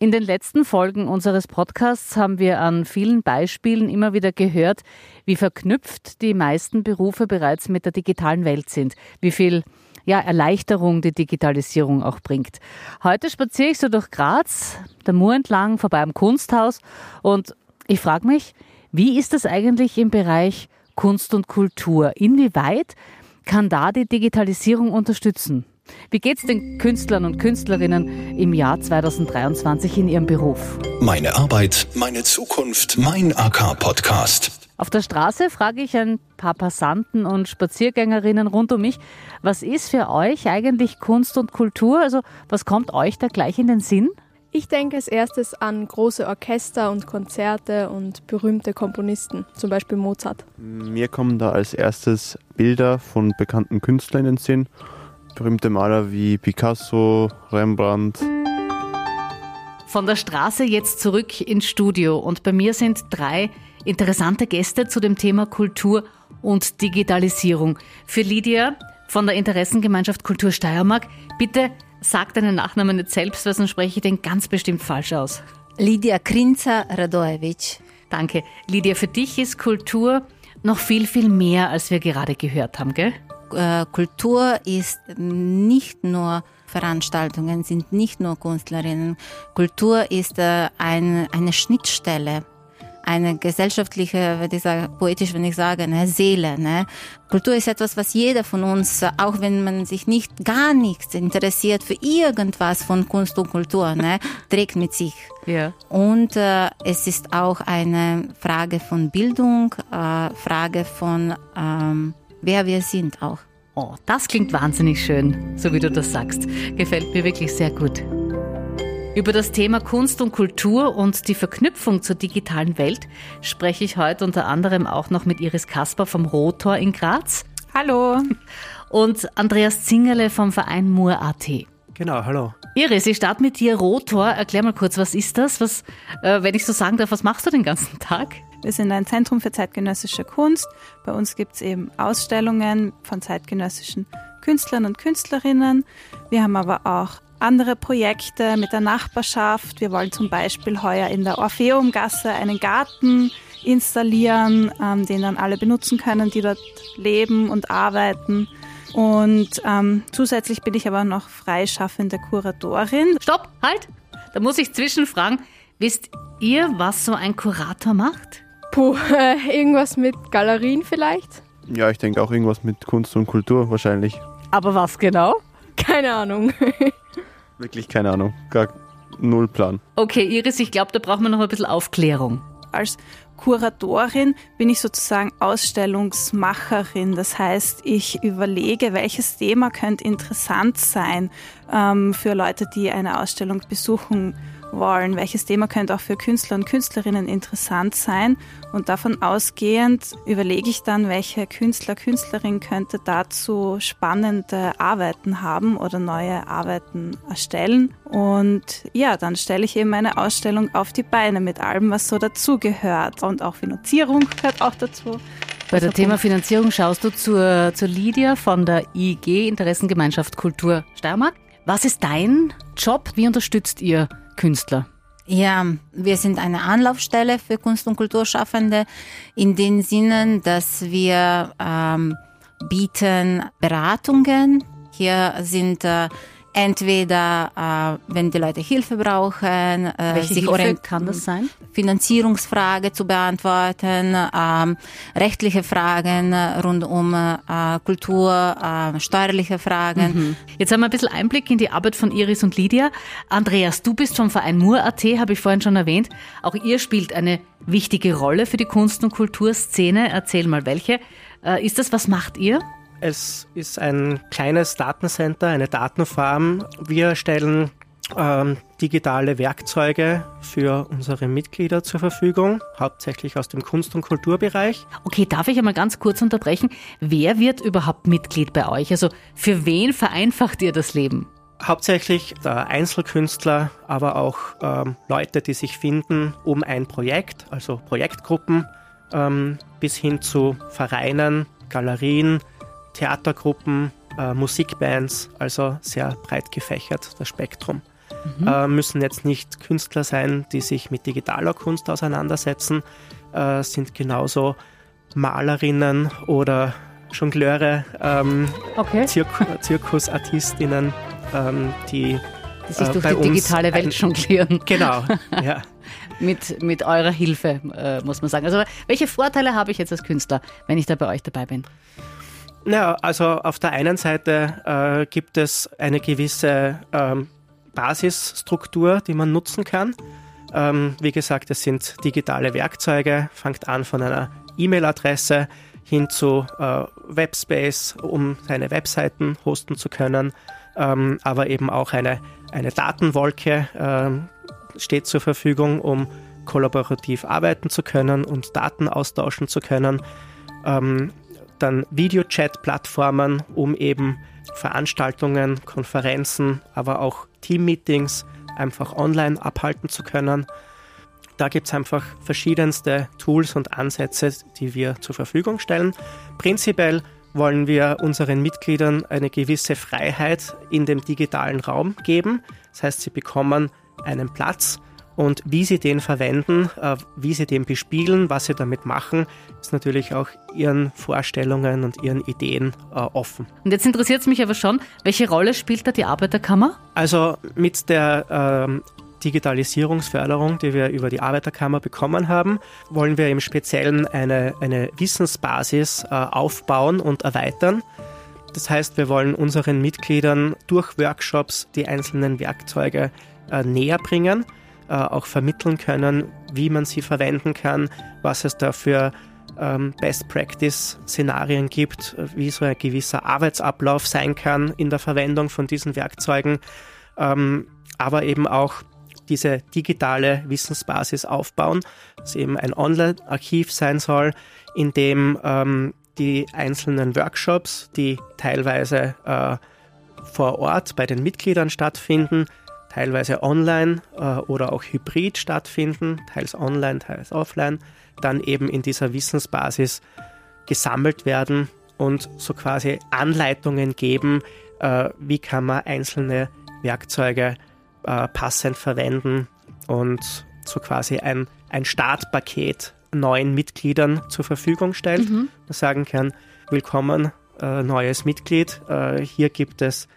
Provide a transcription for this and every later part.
In den letzten Folgen unseres Podcasts haben wir an vielen Beispielen immer wieder gehört, wie verknüpft die meisten Berufe bereits mit der digitalen Welt sind, wie viel ja, Erleichterung die Digitalisierung auch bringt. Heute spaziere ich so durch Graz, der Mur entlang, vorbei am Kunsthaus und ich frage mich, wie ist das eigentlich im Bereich Kunst und Kultur? Inwieweit kann da die Digitalisierung unterstützen? Wie geht's den Künstlern und Künstlerinnen im Jahr 2023 in ihrem Beruf? Meine Arbeit, meine Zukunft, mein AK-Podcast. Auf der Straße frage ich ein paar Passanten und Spaziergängerinnen rund um mich, was ist für euch eigentlich Kunst und Kultur? Also was kommt euch da gleich in den Sinn? Ich denke als erstes an große Orchester und Konzerte und berühmte Komponisten, zum Beispiel Mozart. Mir kommen da als erstes Bilder von bekannten Künstlern in den Sinn berühmte Maler wie Picasso, Rembrandt. Von der Straße jetzt zurück ins Studio und bei mir sind drei interessante Gäste zu dem Thema Kultur und Digitalisierung. Für Lydia von der Interessengemeinschaft Kultur Steiermark, bitte sag deinen Nachnamen nicht selbst, weil sonst spreche ich den ganz bestimmt falsch aus. Lydia Krinza Radojevic. Danke. Lydia, für dich ist Kultur noch viel, viel mehr, als wir gerade gehört haben, gell? Äh, Kultur ist nicht nur Veranstaltungen, sind nicht nur Künstlerinnen. Kultur ist äh, ein, eine Schnittstelle, eine gesellschaftliche, würde ich sagen, poetisch, wenn ich sage, eine Seele. Ne? Kultur ist etwas, was jeder von uns, auch wenn man sich nicht gar nichts interessiert für irgendwas von Kunst und Kultur, ne, trägt mit sich. Ja. Und äh, es ist auch eine Frage von Bildung, äh, Frage von ähm, wer wir sind auch. Oh, das klingt wahnsinnig schön, so wie du das sagst. Gefällt mir wirklich sehr gut. Über das Thema Kunst und Kultur und die Verknüpfung zur digitalen Welt spreche ich heute unter anderem auch noch mit Iris Kasper vom Rotor in Graz. Hallo. Und Andreas Zingerle vom Verein Mur.at. Genau, hallo. Iris, ich starte mit dir. Rotor, erklär mal kurz, was ist das? Was, äh, wenn ich so sagen darf, was machst du den ganzen Tag? Wir sind ein Zentrum für zeitgenössische Kunst. Bei uns gibt es eben Ausstellungen von zeitgenössischen Künstlern und Künstlerinnen. Wir haben aber auch andere Projekte mit der Nachbarschaft. Wir wollen zum Beispiel heuer in der Orpheumgasse einen Garten installieren, ähm, den dann alle benutzen können, die dort leben und arbeiten. Und ähm, zusätzlich bin ich aber noch freischaffende Kuratorin. Stopp, halt! Da muss ich zwischenfragen. Wisst ihr, was so ein Kurator macht? Puh, äh, irgendwas mit Galerien vielleicht? Ja, ich denke auch irgendwas mit Kunst und Kultur wahrscheinlich. Aber was genau? Keine Ahnung. Wirklich keine Ahnung. Gar null Plan. Okay, Iris, ich glaube, da braucht man noch ein bisschen Aufklärung. Als Kuratorin bin ich sozusagen Ausstellungsmacherin. Das heißt, ich überlege, welches Thema könnte interessant sein ähm, für Leute, die eine Ausstellung besuchen wollen, welches Thema könnte auch für Künstler und Künstlerinnen interessant sein. Und davon ausgehend überlege ich dann, welche Künstler, Künstlerin könnte dazu spannende Arbeiten haben oder neue Arbeiten erstellen. Und ja, dann stelle ich eben eine Ausstellung auf die Beine mit allem, was so dazugehört. Und auch Finanzierung gehört auch dazu. Bei dem Thema Finanzierung schaust du zur, zur Lydia von der IG, Interessengemeinschaft Kultur Steiermark. Was ist dein Job? Wie unterstützt ihr Künstler? Ja, wir sind eine Anlaufstelle für Kunst- und Kulturschaffende in dem Sinne, dass wir ähm, bieten Beratungen. Hier sind äh, entweder, äh, wenn die Leute Hilfe brauchen, äh, Welche sich Hilfe kann das sein? Finanzierungsfrage zu beantworten, ähm, rechtliche Fragen rund um äh, Kultur, äh, steuerliche Fragen. Mhm. Jetzt haben wir ein bisschen Einblick in die Arbeit von Iris und Lydia. Andreas, du bist vom Verein Mur.at, habe ich vorhin schon erwähnt. Auch ihr spielt eine wichtige Rolle für die Kunst- und Kulturszene. Erzähl mal, welche. Äh, ist das, was macht ihr? Es ist ein kleines Datencenter, eine Datenfarm. Wir stellen ähm, digitale Werkzeuge für unsere Mitglieder zur Verfügung, hauptsächlich aus dem Kunst- und Kulturbereich. Okay, darf ich einmal ganz kurz unterbrechen? Wer wird überhaupt Mitglied bei euch? Also für wen vereinfacht ihr das Leben? Hauptsächlich der Einzelkünstler, aber auch ähm, Leute, die sich finden um ein Projekt, also Projektgruppen, ähm, bis hin zu Vereinen, Galerien, Theatergruppen, äh, Musikbands, also sehr breit gefächert das Spektrum. mhm. äh, müssen jetzt nicht Künstler sein, die sich mit digitaler Kunst auseinandersetzen, äh, sind genauso Malerinnen oder Jongleure, ähm, okay. Zirku Zirkusartistinnen, ähm, die, die sich äh, durch die digitale Welt jonglieren. Genau, ja. mit, mit eurer Hilfe, äh, muss man sagen. Also welche Vorteile habe ich jetzt als Künstler, wenn ich da bei euch dabei bin? Ja, also auf der einen Seite äh, gibt es eine gewisse ähm, Basisstruktur, die man nutzen kann. Ähm, wie gesagt, es sind digitale Werkzeuge, fängt an von einer E-Mail-Adresse hin zu äh, Webspace, um seine Webseiten hosten zu können, ähm, aber eben auch eine, eine Datenwolke äh, steht zur Verfügung, um kollaborativ arbeiten zu können und Daten austauschen zu können. Dann Videochat-Plattformen, um eben Veranstaltungen, Konferenzen, aber auch Team-Meetings einfach online abhalten zu können. Da gibt es einfach verschiedenste Tools und Ansätze, die wir zur Verfügung stellen. Prinzipiell wollen wir unseren Mitgliedern eine gewisse Freiheit in dem digitalen Raum geben. Das heißt, sie bekommen einen Platz und wie sie den verwenden, äh, wie sie den bespielen, was sie damit machen, ist natürlich auch ihren Vorstellungen und ihren Ideen äh, offen. Und jetzt interessiert es mich aber schon, welche Rolle spielt da die Arbeiterkammer? Also mit der ähm, Digitalisierungsförderung, die wir über die Arbeiterkammer bekommen haben, wollen wir im Speziellen eine, eine Wissensbasis äh, aufbauen und erweitern. Das heißt, wir wollen unseren Mitgliedern durch Workshops die einzelnen Werkzeuge äh, näher bringen, äh, auch vermitteln können, wie man sie verwenden kann, was es da für ähm, Best-Practice-Szenarien gibt, wie so ein gewisser Arbeitsablauf sein kann in der Verwendung von diesen Werkzeugen, ähm, aber eben auch diese digitale Wissensbasis aufbauen, das eben ein Online-Archiv sein soll, in dem ähm, die einzelnen Workshops, die teilweise äh, vor Ort bei den Mitgliedern stattfinden, teilweise online äh, oder auch hybrid stattfinden, teils online, teils offline, dann eben in dieser Wissensbasis gesammelt werden und so quasi Anleitungen geben, äh, wie kann man einzelne Werkzeuge äh, passend verwenden und so quasi ein, ein Startpaket neuen Mitgliedern zur Verfügung stellt. Mhm. sagen kann, willkommen, äh, neues Mitglied, äh, hier gibt es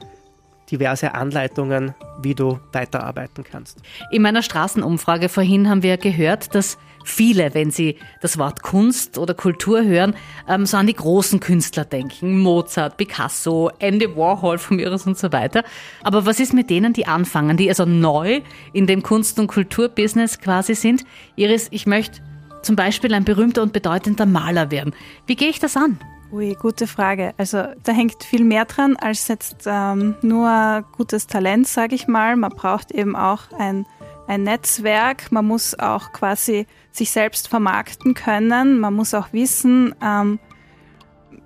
diverse Anleitungen, wie du weiterarbeiten kannst. In meiner Straßenumfrage vorhin haben wir gehört, dass viele, wenn sie das Wort Kunst oder Kultur hören, ähm, so an die großen Künstler denken. Mozart, Picasso, Andy Warhol von mir und so weiter. Aber was ist mit denen, die anfangen, die also neu in dem Kunst- und Kulturbusiness quasi sind? Iris, ich möchte zum Beispiel ein berühmter und bedeutender Maler werden. Wie gehe ich das an? Ui, gute Frage. Also da hängt viel mehr dran als jetzt ähm, nur gutes Talent, sage ich mal. Man braucht eben auch ein, ein Netzwerk. Man muss auch quasi sich selbst vermarkten können. Man muss auch wissen, ähm,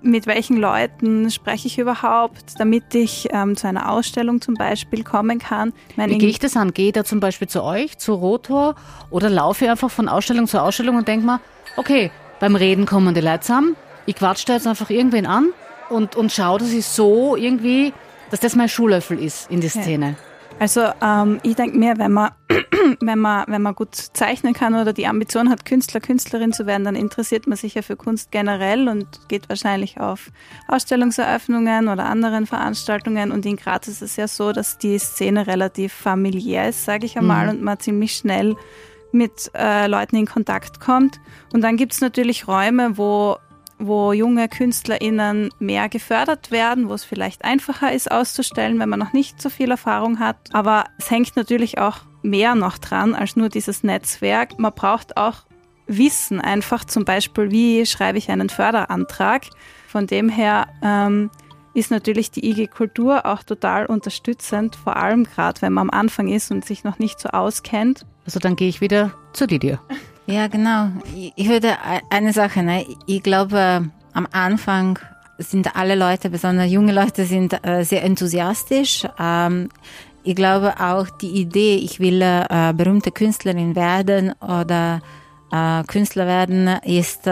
mit welchen Leuten spreche ich überhaupt, damit ich ähm, zu einer Ausstellung zum Beispiel kommen kann. Meine, Wie gehe ich das an? Gehe ich da zum Beispiel zu euch, zu Rotor oder laufe ich einfach von Ausstellung zu Ausstellung und denke mir, okay, beim Reden kommen die Leute zusammen, ich quatsche da jetzt einfach irgendwen an und, und schaue, dass ich so irgendwie, dass das mein Schuhlöffel ist in die Szene. Ja. Also ähm, ich denke mir, wenn man, wenn, man, wenn man gut zeichnen kann oder die Ambition hat, Künstler, Künstlerin zu werden, dann interessiert man sich ja für Kunst generell und geht wahrscheinlich auf Ausstellungseröffnungen oder anderen Veranstaltungen. Und in Graz ist es ja so, dass die Szene relativ familiär ist, sage ich einmal, mhm. und man ziemlich schnell mit äh, Leuten in Kontakt kommt. Und dann gibt es natürlich Räume, wo wo junge KünstlerInnen mehr gefördert werden, wo es vielleicht einfacher ist auszustellen, wenn man noch nicht so viel Erfahrung hat. Aber es hängt natürlich auch mehr noch dran als nur dieses Netzwerk. Man braucht auch Wissen, einfach zum Beispiel, wie schreibe ich einen Förderantrag. Von dem her ähm, ist natürlich die IG Kultur auch total unterstützend, vor allem gerade wenn man am Anfang ist und sich noch nicht so auskennt. Also dann gehe ich wieder zu Didier. Ja, genau. Ich würde eine Sache, ne? ich glaube, am Anfang sind alle Leute, besonders junge Leute, sind äh, sehr enthusiastisch. Ähm, ich glaube auch die Idee, ich will äh, berühmte Künstlerin werden oder äh, Künstler werden, ist,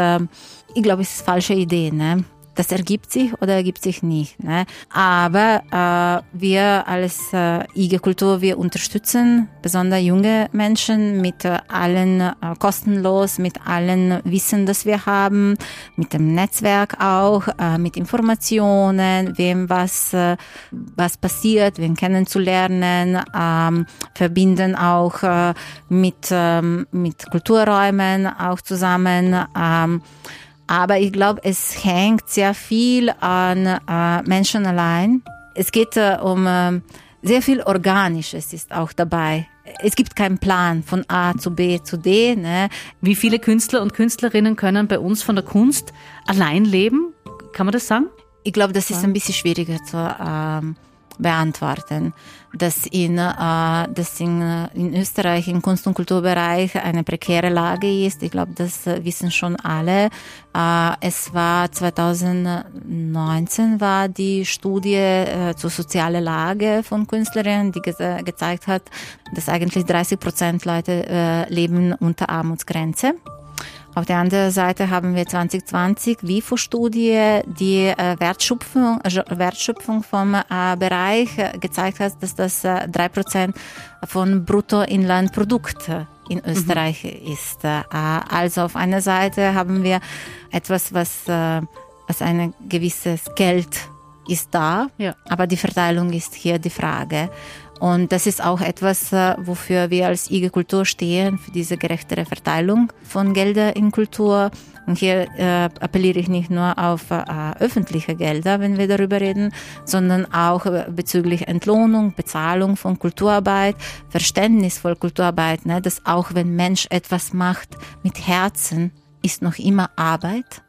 ich glaube, es ist eine falsche Idee. Ne? Das ergibt sich oder ergibt sich nicht. Ne? Aber äh, wir als äh, IG Kultur, wir unterstützen besonders junge Menschen mit äh, allen äh, kostenlos, mit allen Wissen, das wir haben, mit dem Netzwerk auch, äh, mit Informationen, wem was, äh, was passiert, wen kennenzulernen, ähm, verbinden auch äh, mit, ähm, mit Kulturräumen auch zusammen. Ähm, aber ich glaube, es hängt sehr viel an äh, Menschen allein. Es geht äh, um äh, sehr viel Organisches ist auch dabei. Es gibt keinen Plan von A zu B zu D. Ne? Wie viele Künstler und Künstlerinnen können bei uns von der Kunst allein leben? Kann man das sagen? Ich glaube, das ist ein bisschen schwieriger zu ähm, beantworten, dass in, äh, dass in, in Österreich im Kunst- und Kulturbereich eine prekäre Lage ist. Ich glaube, das äh, wissen schon alle. Äh, es war 2019 war die Studie äh, zur sozialen Lage von Künstlerinnen, die ge gezeigt hat, dass eigentlich 30 Prozent Leute äh, leben unter Armutsgrenze. Auf der anderen Seite haben wir 2020 WIFO-Studie, die äh, Wertschöpfung, also Wertschöpfung vom äh, Bereich äh, gezeigt hat, dass das drei Prozent von Bruttoinlandprodukt in mhm. Österreich mhm. ist. Also auf einer Seite haben wir etwas, was, was ein gewisses Geld ist da, ja. aber die Verteilung ist hier die Frage. Und das ist auch etwas, äh, wofür wir als IG Kultur stehen, für diese gerechtere Verteilung von Geldern in Kultur. Und hier äh, appelliere ich nicht nur auf äh, öffentliche Gelder, wenn wir darüber reden, sondern auch äh, bezüglich Entlohnung, Bezahlung von Kulturarbeit, Verständnis von Kulturarbeit, ne, dass auch wenn Mensch etwas macht mit Herzen, ist noch immer Arbeit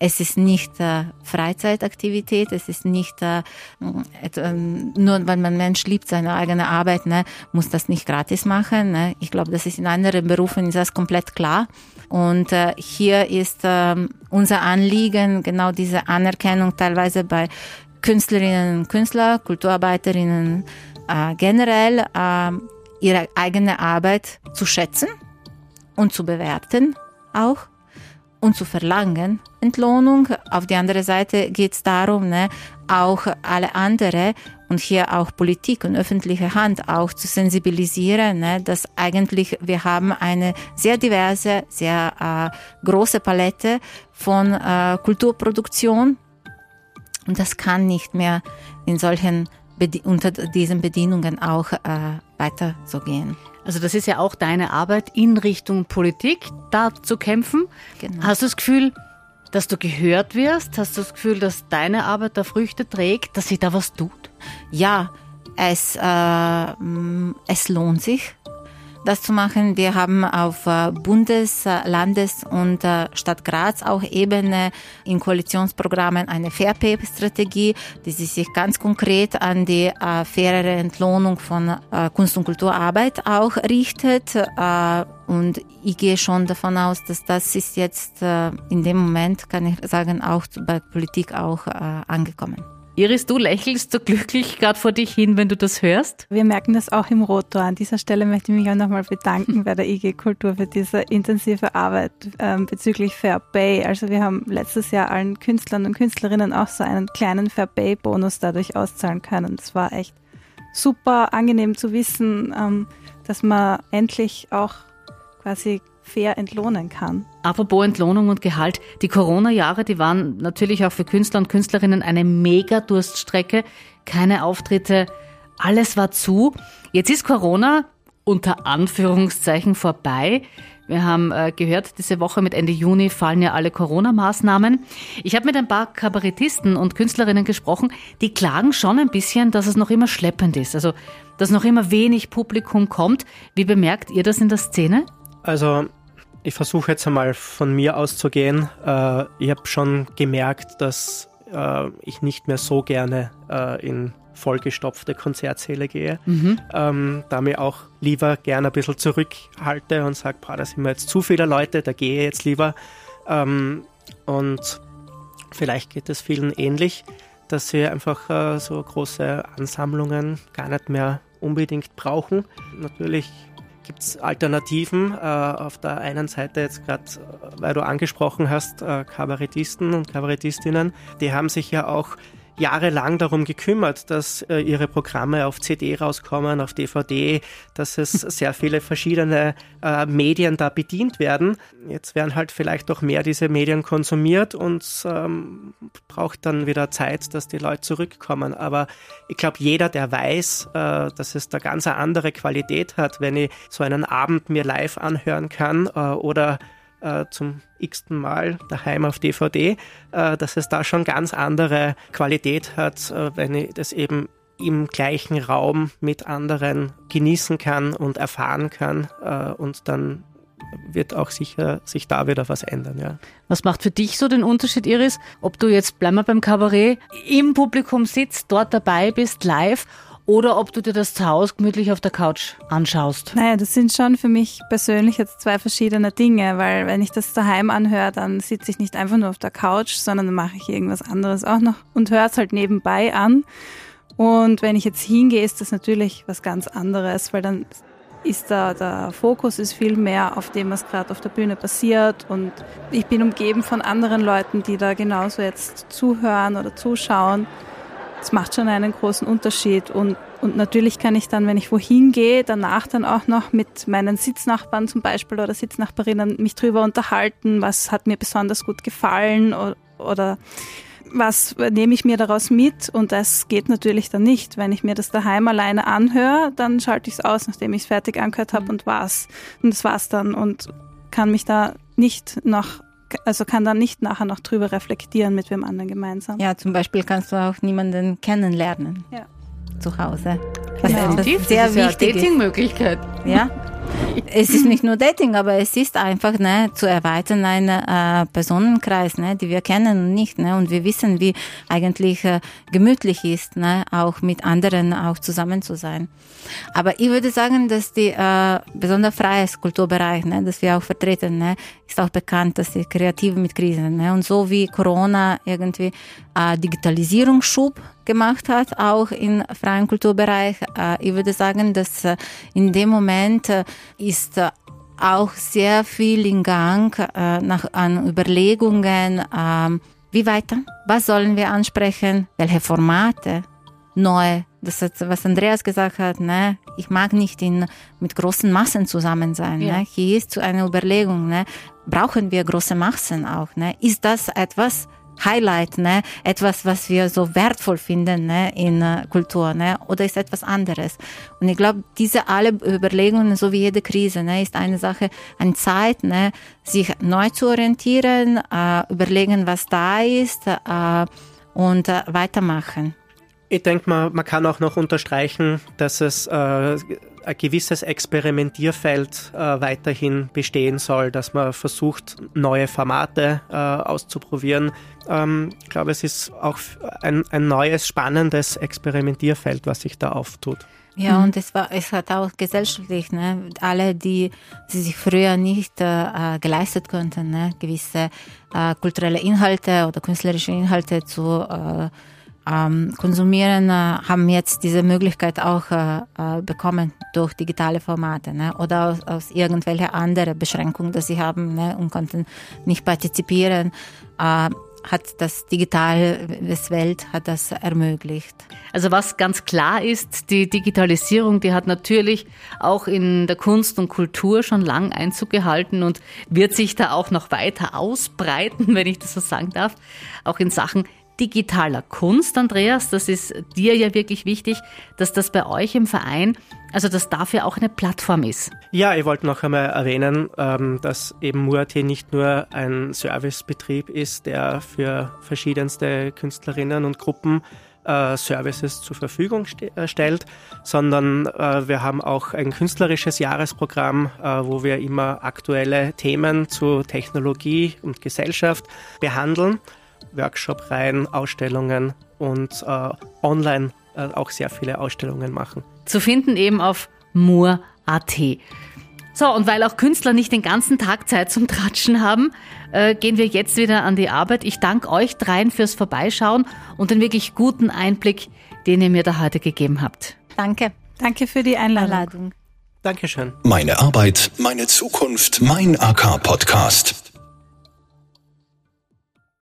es ist nicht äh, Freizeitaktivität, es ist nicht äh, äh, nur, weil man Mensch liebt seine eigene Arbeit, ne, muss das nicht gratis machen. Ne. Ich glaube, das ist in anderen Berufen ist das komplett klar. Und äh, hier ist äh, unser Anliegen genau diese Anerkennung teilweise bei Künstlerinnen und Künstler, Kulturarbeiterinnen äh, generell äh, ihre eigene Arbeit zu schätzen und zu bewerten auch und zu verlangen Entlohnung. Auf die andere Seite geht es darum, ne, auch alle andere und hier auch Politik und öffentliche Hand auch zu sensibilisieren, ne, dass eigentlich wir haben eine sehr diverse, sehr äh, große Palette von äh, Kulturproduktion und das kann nicht mehr in solchen unter diesen Bedingungen auch äh, weiter so gehen. Also das ist ja auch deine Arbeit in Richtung Politik, da zu kämpfen. Genau. Hast du das Gefühl, dass du gehört wirst? Hast du das Gefühl, dass deine Arbeit da Früchte trägt, dass sich da was tut? Ja, es, äh, es lohnt sich das zu machen. Wir haben auf äh, Bundes-, Landes- und äh, Stadt Graz auch Ebene in Koalitionsprogrammen eine Fair-Pay-Strategie, die sich ganz konkret an die äh, fairere Entlohnung von Kunst- und Kulturarbeit auch richtet. Und ich gehe schon davon aus, dass das ist jetzt in dem Moment, kann ich sagen, auch bei Politik auch angekommen. Iris, du lächelst so glücklich gerade vor dich hin, wenn du das hörst. Wir merken das auch im Rotor. An dieser Stelle möchte ich mich auch nochmal bedanken bei der IG Kultur für diese intensive Arbeit ähm, bezüglich Fair Pay. Also wir haben letztes Jahr allen Künstlern und Künstlerinnen auch so einen kleinen Fair Pay Bonus dadurch auszahlen können. Das war echt super angenehm zu wissen, ähm, dass man endlich auch quasi fair entlohnen kann. Apropos Entlohnung und Gehalt, die Corona-Jahre, die waren natürlich auch für Künstler und Künstlerinnen eine mega Durststrecke. Keine Auftritte, alles war zu. Jetzt ist Corona unter Anführungszeichen vorbei. Wir haben äh, gehört, diese Woche mit Ende Juni fallen ja alle Corona-Maßnahmen. Ich habe mit ein paar Kabarettisten und Künstlerinnen gesprochen, die klagen schon ein bisschen, dass es noch immer schleppend ist. Also, dass noch immer wenig Publikum kommt. Wie bemerkt ihr das in der Szene? Also, ich versuche jetzt einmal von mir auszugehen. Äh, ich habe schon gemerkt, dass äh, ich nicht mehr so gerne äh, in vollgestopfte Konzertsäle gehe. Mhm. Ähm, da mir auch lieber gerne ein bisschen zurückhalte und sage, da sind mir jetzt zu viele Leute, da gehe ich jetzt lieber. Ähm, und vielleicht geht es vielen ähnlich, dass sie einfach äh, so große Ansammlungen gar nicht mehr unbedingt brauchen. Natürlich gibt es Alternativen. Äh, auf der einen Seite jetzt gerade, weil du angesprochen hast, äh, Kabarettisten und Kabarettistinnen, die haben sich ja auch jahrelang darum gekümmert, dass äh, ihre Programme auf CD rauskommen, auf DVD, dass es sehr viele verschiedene äh, Medien da bedient werden. Jetzt werden halt vielleicht auch mehr diese Medien konsumiert und ähm, braucht dann wieder Zeit, dass die Leute zurückkommen. Aber ich glaube, jeder, der weiß, äh, dass es da ganz eine andere Qualität hat, wenn ich so einen Abend mir live anhören kann äh, oder äh, zum x-ten Mal daheim auf DVD, äh, dass es da schon ganz andere Qualität hat, äh, wenn ich das eben im gleichen Raum mit anderen genießen kann und erfahren kann äh, und dann wird auch sicher sich da wieder was ändern, ja. Was macht für dich so den Unterschied, Iris? Ob du jetzt, bleiben wir beim Kabarett, im Publikum sitzt, dort dabei bist, live oder ob du dir das zu Hause gemütlich auf der Couch anschaust. Naja, das sind schon für mich persönlich jetzt zwei verschiedene Dinge, weil wenn ich das daheim anhöre, dann sitze ich nicht einfach nur auf der Couch, sondern dann mache ich irgendwas anderes auch noch und höre es halt nebenbei an. Und wenn ich jetzt hingehe, ist das natürlich was ganz anderes, weil dann ist da der Fokus ist viel mehr auf dem, was gerade auf der Bühne passiert und ich bin umgeben von anderen Leuten, die da genauso jetzt zuhören oder zuschauen. Das macht schon einen großen Unterschied. Und, und natürlich kann ich dann, wenn ich wohin gehe, danach dann auch noch mit meinen Sitznachbarn zum Beispiel oder Sitznachbarinnen mich drüber unterhalten, was hat mir besonders gut gefallen oder, oder was nehme ich mir daraus mit? Und das geht natürlich dann nicht. Wenn ich mir das daheim alleine anhöre, dann schalte ich es aus, nachdem ich es fertig angehört habe und war's. Und das war's dann und kann mich da nicht noch also kann dann nicht nachher noch drüber reflektieren mit wem anderen gemeinsam. Ja, zum Beispiel kannst du auch niemanden kennenlernen. Ja. Zu Hause. Was genau. etwas sehr das ist wichtig ja Datingmöglichkeit. Ja. es ist nicht nur Dating, aber es ist einfach ne, zu erweitern einen äh, Personenkreis, ne, die wir kennen und nicht. Ne, und wir wissen, wie eigentlich äh, gemütlich ist, ne, auch mit anderen auch zusammen zu sein. Aber ich würde sagen, dass die äh, besonders freies Kulturbereich, ne, das wir auch vertreten, ne, ist auch bekannt, dass die Kreative mit Krisen. Ne, und so wie Corona irgendwie äh, Digitalisierungsschub gemacht hat, auch im freien Kulturbereich. Äh, ich würde sagen, dass äh, in dem Moment äh, ist auch sehr viel in Gang nach, an Überlegungen, ähm, wie weiter, was sollen wir ansprechen, welche Formate, neu, das ist, was Andreas gesagt hat, ne, ich mag nicht in, mit großen Massen zusammen sein. Ja. Ne? Hier ist zu einer Überlegung, ne, brauchen wir große Massen auch? Ne? Ist das etwas, Highlight, ne? etwas, was wir so wertvoll finden ne? in äh, Kultur, ne? oder ist etwas anderes. Und ich glaube, diese alle Überlegungen, so wie jede Krise, ne? ist eine Sache, eine Zeit, ne? sich neu zu orientieren, äh, überlegen, was da ist äh, und äh, weitermachen. Ich denke mal, man kann auch noch unterstreichen, dass es äh, ein gewisses Experimentierfeld äh, weiterhin bestehen soll, dass man versucht, neue Formate äh, auszuprobieren. Ähm, ich glaube, es ist auch ein, ein neues, spannendes Experimentierfeld, was sich da auftut. Ja, mhm. und es war, es hat auch gesellschaftlich, ne, alle, die, die sich früher nicht äh, geleistet konnten, ne, gewisse äh, kulturelle Inhalte oder künstlerische Inhalte zu äh, ähm, konsumieren, äh, haben jetzt diese Möglichkeit auch äh, äh, bekommen durch digitale Formate ne? oder aus, aus irgendwelcher anderen Beschränkung, dass sie haben ne? und konnten nicht partizipieren. Äh, hat das digitale Welt hat das ermöglicht. Also was ganz klar ist, die Digitalisierung, die hat natürlich auch in der Kunst und Kultur schon lang Einzug gehalten und wird sich da auch noch weiter ausbreiten, wenn ich das so sagen darf, auch in Sachen digitaler Kunst, Andreas. Das ist dir ja wirklich wichtig, dass das bei euch im Verein, also dass dafür auch eine Plattform ist. Ja, ich wollte noch einmal erwähnen, ähm, dass eben MUAT nicht nur ein Servicebetrieb ist, der für verschiedenste Künstlerinnen und Gruppen äh, Services zur Verfügung äh, stellt, sondern äh, wir haben auch ein künstlerisches Jahresprogramm, wo wir immer aktuelle Themen zu Technologie und Gesellschaft behandeln. Workshop-Reihen, Ausstellungen und äh, online äh, auch sehr viele Ausstellungen machen. Zu finden eben auf mur.at. So, und weil auch Künstler nicht den ganzen Tag Zeit zum Tratschen haben, äh, gehen wir jetzt wieder an die Arbeit. Ich danke euch dreien fürs Vorbeischauen und den wirklich guten Einblick, den ihr mir da heute gegeben habt. Danke. Danke für die Einladung. Dankeschön. Meine Arbeit, meine Zukunft, mein AK-Podcast.